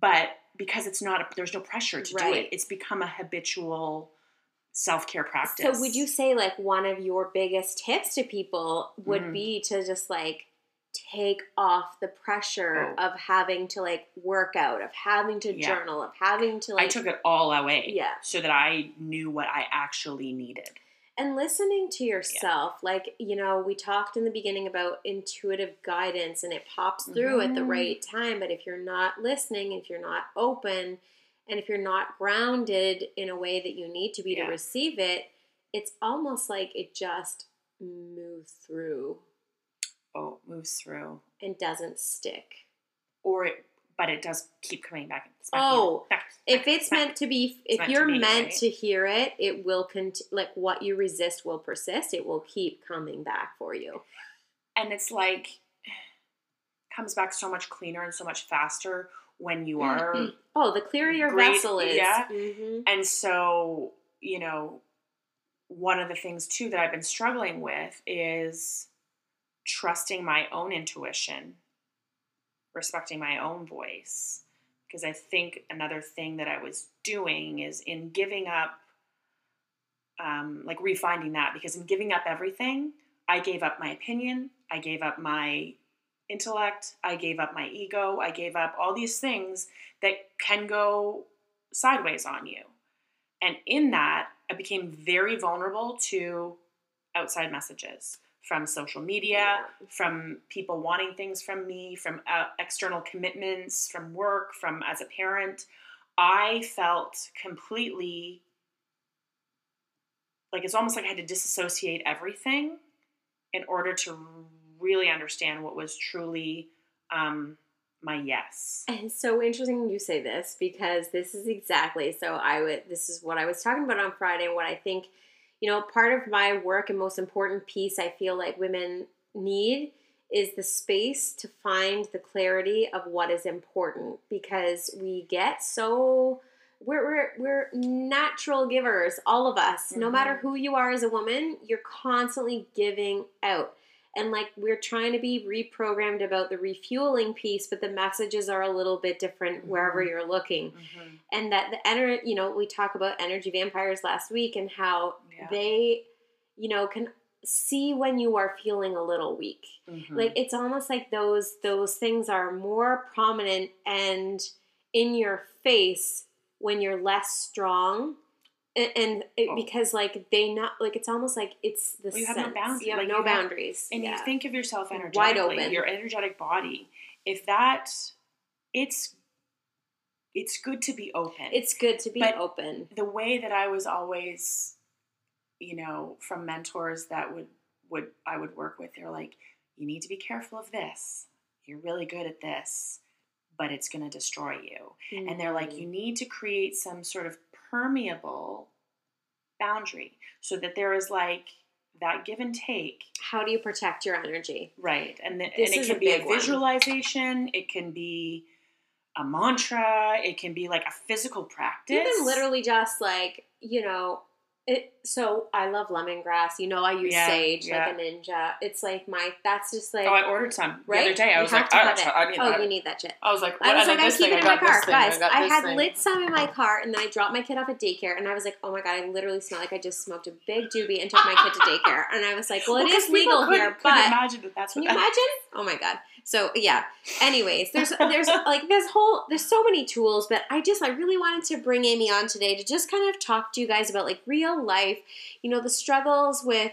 But because it's not, a, there's no pressure to do it. It's become a habitual self care practice. So would you say like one of your biggest tips to people would Mhm. be to just like take off the pressure Oh. of having to like work out, of having to Yeah. journal, of having to like I took it all away. Yeah. So that I knew what I actually needed. And listening to yourself like you know we talked in the beginning about intuitive guidance and it pops through at the Mhm. right time but if you're not listening if you're not open and if you're not grounded in a way that you need to be Yeah. to receive it it's almost like it just moves through Oh, moves through, and doesn't stick or it, but it does keep coming back. Oh, you. Back, if it's back. meant to be if meant you're be, meant right? to hear it it will cont- like what you resist will persist it will keep coming back for you and it's like *sighs* comes back so much cleaner and so much faster when you are Oh, the clearer your Great, vessel is. yeah. Mhm. and so you know one of the things too that i've been struggling with is trusting my own intuition respecting my own voice. Because i think another thing that i was doing is in giving up um, like refinding that. Because in giving up everything i gave up my opinion i gave up my intellect i gave up my ego i gave up all these things that can go sideways on you. And in that i became very vulnerable to outside messages from social media from people wanting things from me from uh, external commitments from work from as a parent. I felt completely like it's almost like i had to disassociate everything in order to really understand what was truly um, my yes. And so interesting you say this because this is exactly so I would this is what I was talking about on Friday and what I think you know part of my work and most important piece I feel like women need is the space to find the clarity of what is important because we get so we're, we're, we're natural givers, all of us. No Mhm. matter who you are as a woman, you're constantly giving out. And like we're trying to be reprogrammed about the refueling piece, but the messages are a little bit different wherever Mhm. you're looking. Mhm. And that the energy, you know, we talk about energy vampires last week and how Yeah. they, you know, can see when you are feeling a little weak Mhm. like it's almost like those those things are more prominent and in your face when you're less strong and, and it, Oh. because like they not like it's almost like it's the Well, you have no boundaries. you have Like, no you have- boundaries and yeah. you think of yourself energetically, Wide open. your energetic body. If that, it's it's good to be open. it's good to be But- open the way that I was always, you know, from mentors that would would I would work with. They're like, you need to be careful of this. You're really good at this, but it's going to destroy you. And they're like, Mm. you need to create some sort of permeable boundary so that there is like that give and take how do you protect your energy Right, and the, and it can be a big one. visualization. It can be a mantra. It can be like a physical practice. even literally just like you know it so i love lemongrass you know i use Yeah, sage yeah. like a ninja it's like my that's just like Oh, I ordered some the other day. I You was like, I, it. I need oh that. you need that shit I was like, I was what- like, I keep it in my car, guys. got I had thing. lit some in my car, and then I dropped my kid off at daycare, and I was like, "Oh my god, I literally smell like I just smoked a big doobie and took my kid to daycare." *laughs* And I was like, "Well, it Well, is legal couldn't- here, but imagine that that's can you that- imagine? Oh my god." So yeah. Anyways, there's there's *laughs* like this whole there's so many tools, but I just I really wanted to bring Amy on today to just kind of talk to you guys about like real life, you know, the struggles with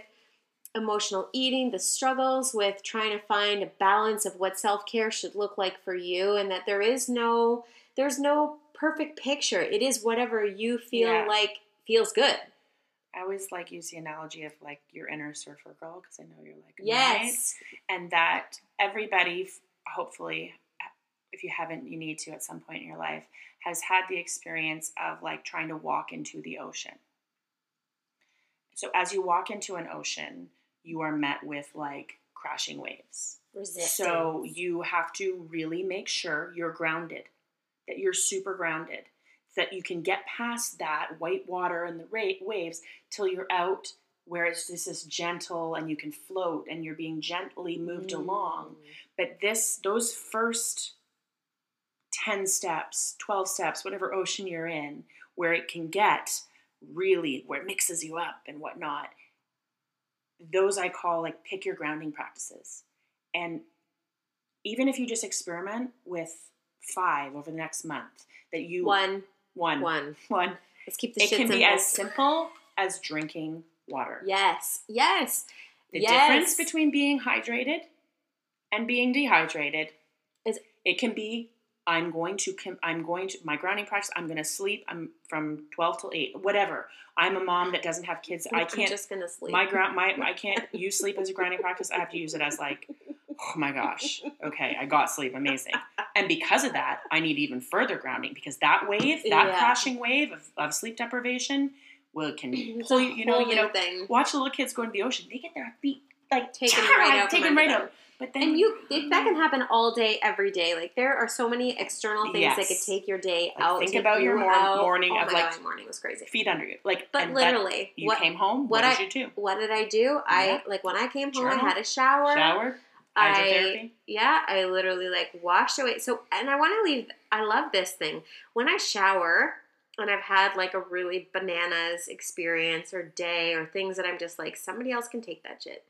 emotional eating, the struggles with trying to find a balance of what self-care should look like for you and that there is no there's no perfect picture. It is whatever you feel Yeah. like feels good. I always like use the analogy of like your inner surfer girl because I know you're like Yes. right? and that everybody, hopefully, if you haven't, you need to at some point in your life, has had the experience of like trying to walk into the ocean. So as you walk into an ocean, you are met with like crashing waves. Resistance. So you have to really make sure you're grounded, that you're super grounded, that you can get past that white water and the ra- waves till you're out where it's just this gentle and you can float and you're being gently moved Mm. along. But this, those first 10 steps, 12 steps, whatever ocean you're in, where it can get really, where it mixes you up and whatnot, those I call like pick your grounding practices. And even if you just experiment with five over the next month, that you One, one one. one, Let's keep the it can be as simple as drinking water. Yes, yes. The yes. difference between being hydrated and being dehydrated Is- it can be I'm going to I'm going to my grounding practice. I'm going to sleep. I'm from twelve till eight, whatever. I'm a mom that doesn't have kids. I I'm can't. just gonna sleep. my ground my I can't use sleep as a grounding practice. I have to use it as like, oh my gosh, okay, I got sleep, amazing. And because of that, I need even further grounding because that wave, that Yeah. crashing wave of, of sleep deprivation, will can pull you. You know, you know, thing. watch little kids go into the ocean. They get their feet like Taken right out taken right out. But then And you, it, that can happen all day, every day. Like there are so many external things that could take your day Like, out. think about your mor- out. morning oh of, my like, God, morning was crazy. feet under you, like But literally, you what came home. What, what did I- you do? what did I do? I Yeah. like when I came home, I had a shower. Shower, I yeah, I literally like washed away. So, and I want to leave. I love this thing when I shower. And I've had like a really bananas experience or day or things that I'm just like somebody else can take that shit.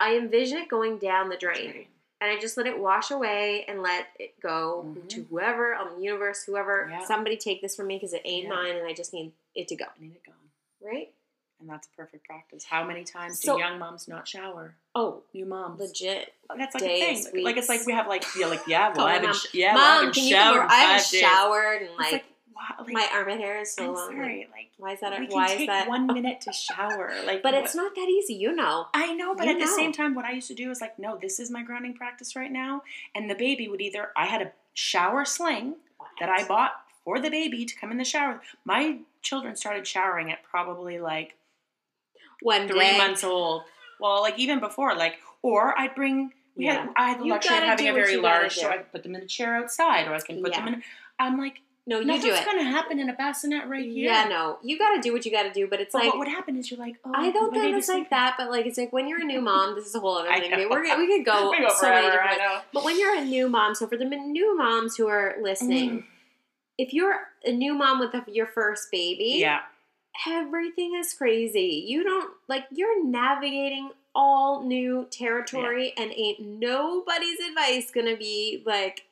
I envision it going down the drain. and I just let it wash away and let it go Mhm. to whoever on the universe, whoever. Yeah. Somebody take this from me because it ain't Yeah. mine, and I just need it to go. I need it gone. Right? And that's a perfect practice. How many times So- do young moms not shower? Oh, New moms. legit. That's like days, a thing. Like it's like we have like yeah, *laughs* like yeah, well I haven't sh- yeah, well, I Mom, haven't can you showered I haven't five days. showered and like, wow, like, my armpit hair is so I'm long. Like, sorry, like why is that? We can why take is that? one *laughs* minute to shower. Like, but what- it's not that easy, you know. I know, but You at the same time, what I used to do is like, no, this is my grounding practice right now. And the baby would either, I had a shower sling that I bought for the baby to come in the shower. My children started showering at probably like one three day. months old. Well, like even before, like, or I'd bring, we Yeah. had, I had the luxury of having a very large, so. I could put them in a chair outside, or I can put them in, I'm like, No, you nothing's do it. going to happen in a bassinet right here. Yeah, no, you got to do what you got to do. But it's But like what would happen is you're like, oh, I don't think it's like that, but like it's like when you're a new *laughs* mom. This is a whole other thing. We're gonna, we could go, *laughs* We go so many different I ways. But when you're a new mom, so for the new moms who are listening, Mm. if you're a new mom with the, your first baby, Yeah. everything is crazy. You don't like you're navigating all new territory, and ain't nobody's advice gonna be like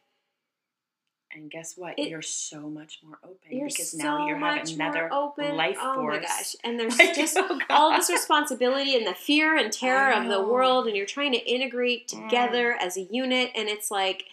And guess what? It- you're so much more open because so now you have another more open. life oh force. my gosh! And *laughs* there's Like, just oh all this responsibility and the fear and terror of the world and you're trying to integrate Mm. together as a unit and it's like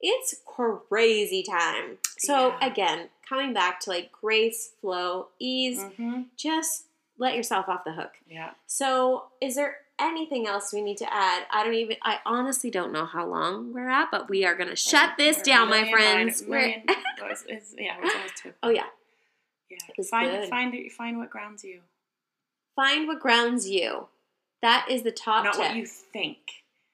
it's crazy time so Yeah. again coming back to like grace flow ease Mhm. just let yourself off the hook Yeah. so is there anything else we need to add i don't even i honestly don't know how long we're at but we are going to shut this down my friends nine- We're- million- well, it's- it's- yeah, it's almost two. oh yeah Yeah. Find good. find. Find what grounds you, find what grounds you that is the top not tip what you think.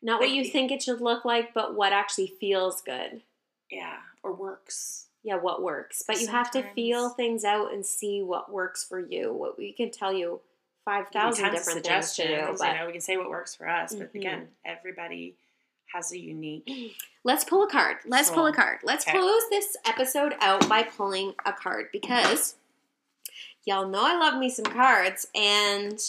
not what you think it should look like but what actually feels good Yeah, or works. yeah, what works. But you have to feel things out and see what works for you. What we can tell you five thousand different things to do, suggestions, but you know, we can say what works for us, but Mhm. again, everybody has a unique. *clears throat* let's pull a card. Let's pull a card. Let's Okay. close this episode out by pulling a card because y'all know I love me some cards and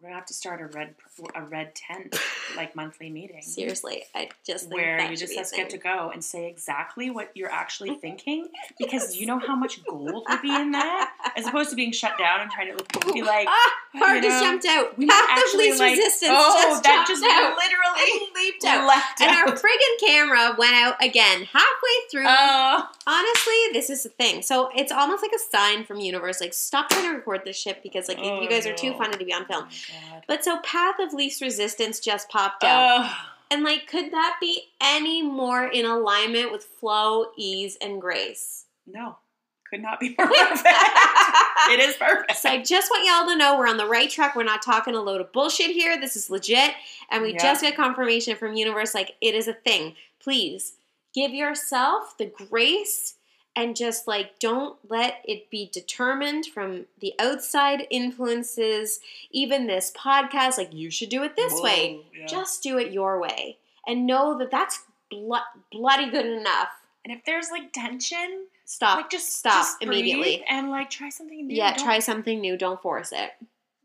We're gonna have to start a red a red tent like monthly meeting. seriously, I just think where you just have get to go and say exactly what you're actually *laughs* thinking because you know how much gold would be in that as opposed to being shut down and trying to like, be *laughs* like ah, you just know, jumped out. we Path of actually, least like- resistance oh just that just out. literally and *laughs* leaped out. left And our out. friggin' camera went out again halfway through. oh Honestly, this is the thing. So it's almost like a sign from universe, like stop trying to record this shit because like Oh, you guys are too funny to be on oh film. god But so path of least resistance just popped out, oh and like, could that be any more in alignment with flow, ease, and grace? no could not be *laughs* more perfect. it is perfect. So I just want y'all to know we're on the right track. We're not talking a load of bullshit here. This is legit. And we just got confirmation from Universe like it is a thing. Please give yourself the grace and just like don't let it be determined from the outside influences, even this podcast. Like you should do it this way. Yeah. Just do it your way. And know that that's blo- bloody good enough. and if there's like tension, Stop. like just stop just immediately. and like try something new. Yeah, Don't- try something new. Don't force it.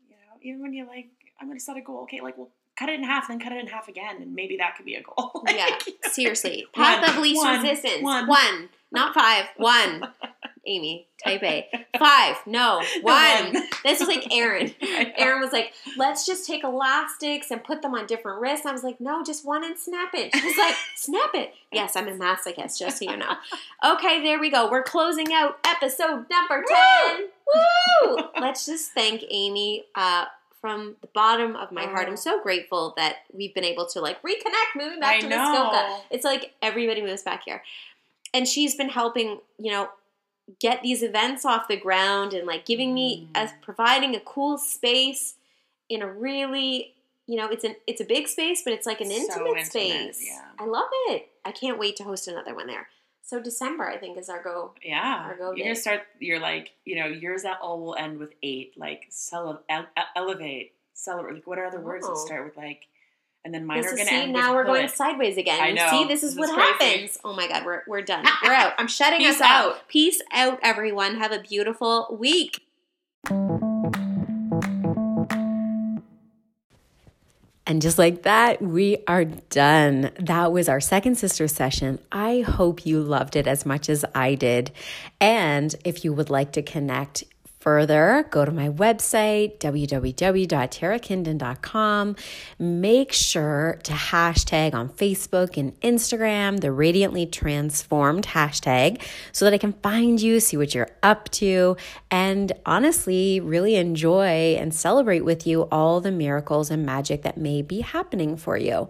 You know, even when you're like, I'm gonna set a goal. Okay, like, well, cut it in half, then cut it in half again, and maybe that could be a goal. *laughs* Like, Yeah, you know, seriously. Path One, of least one, resistance. one. One. Not five. One. Amy, type A. Five. No. *laughs* the One. This was like Erin. *laughs* Erin was like, let's just take elastics and put them on different wrists. I was like, no, just one and snap it. She was like, *laughs* snap it. Yes, I'm a masochist, just so you know. Okay, there we go. We're closing out episode number 10. Woo! Let's just thank Amy uh, from the bottom of my heart. I'm so grateful that we've been able to like reconnect moving back I to know. Muskoka. It's like everybody moves back here. And she's been helping, you know, get these events off the ground and like giving me Mm. as providing a cool space in a really you know it's an it's a big space but it's like an So intimate, intimate, space yeah. i love it i can't wait to host another one there so december i think is our go Yeah, Or go you're gonna start. You're like, you know, yours that all will end with eight. Like, cele- ele- elevate, celebrate. Like, what are other words that Oh. start with like? And then mine this are is gonna end now with we're going sideways again I You know. see this is This what is happens oh my god we're, we're done we're out i'm shutting Peace us out out. peace out everyone have a beautiful week And just like that, we are done. That was our second sister session. I hope you loved it as much as I did. And if you would like to connect further, go to my website, www.tarakinden.com. Make sure to hashtag on Facebook and Instagram, the Radiantly Transformed hashtag, so that I can find you, see what you're up to, and honestly, really enjoy and celebrate with you all the miracles and magic that may be happening for you.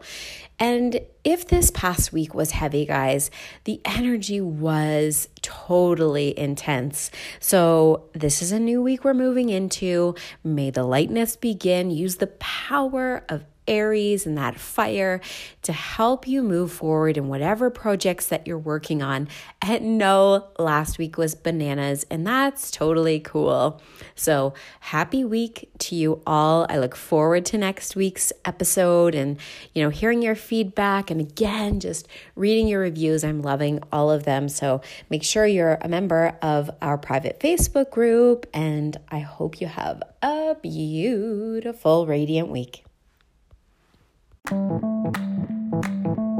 And if this past week was heavy, guys, the energy was totally intense. So, this is a new week we're moving into. May the lightness begin. Use the power of Aries and that fire to help you move forward in whatever projects that you're working on. And no, last week was bananas, and that's totally cool. So, happy week to you all. I look forward to next week's episode and, you know, hearing your feedback and again, just reading your reviews. I'm loving all of them. So, make sure you're a member of our private Facebook group, and I hope you have a beautiful, radiant week. うん。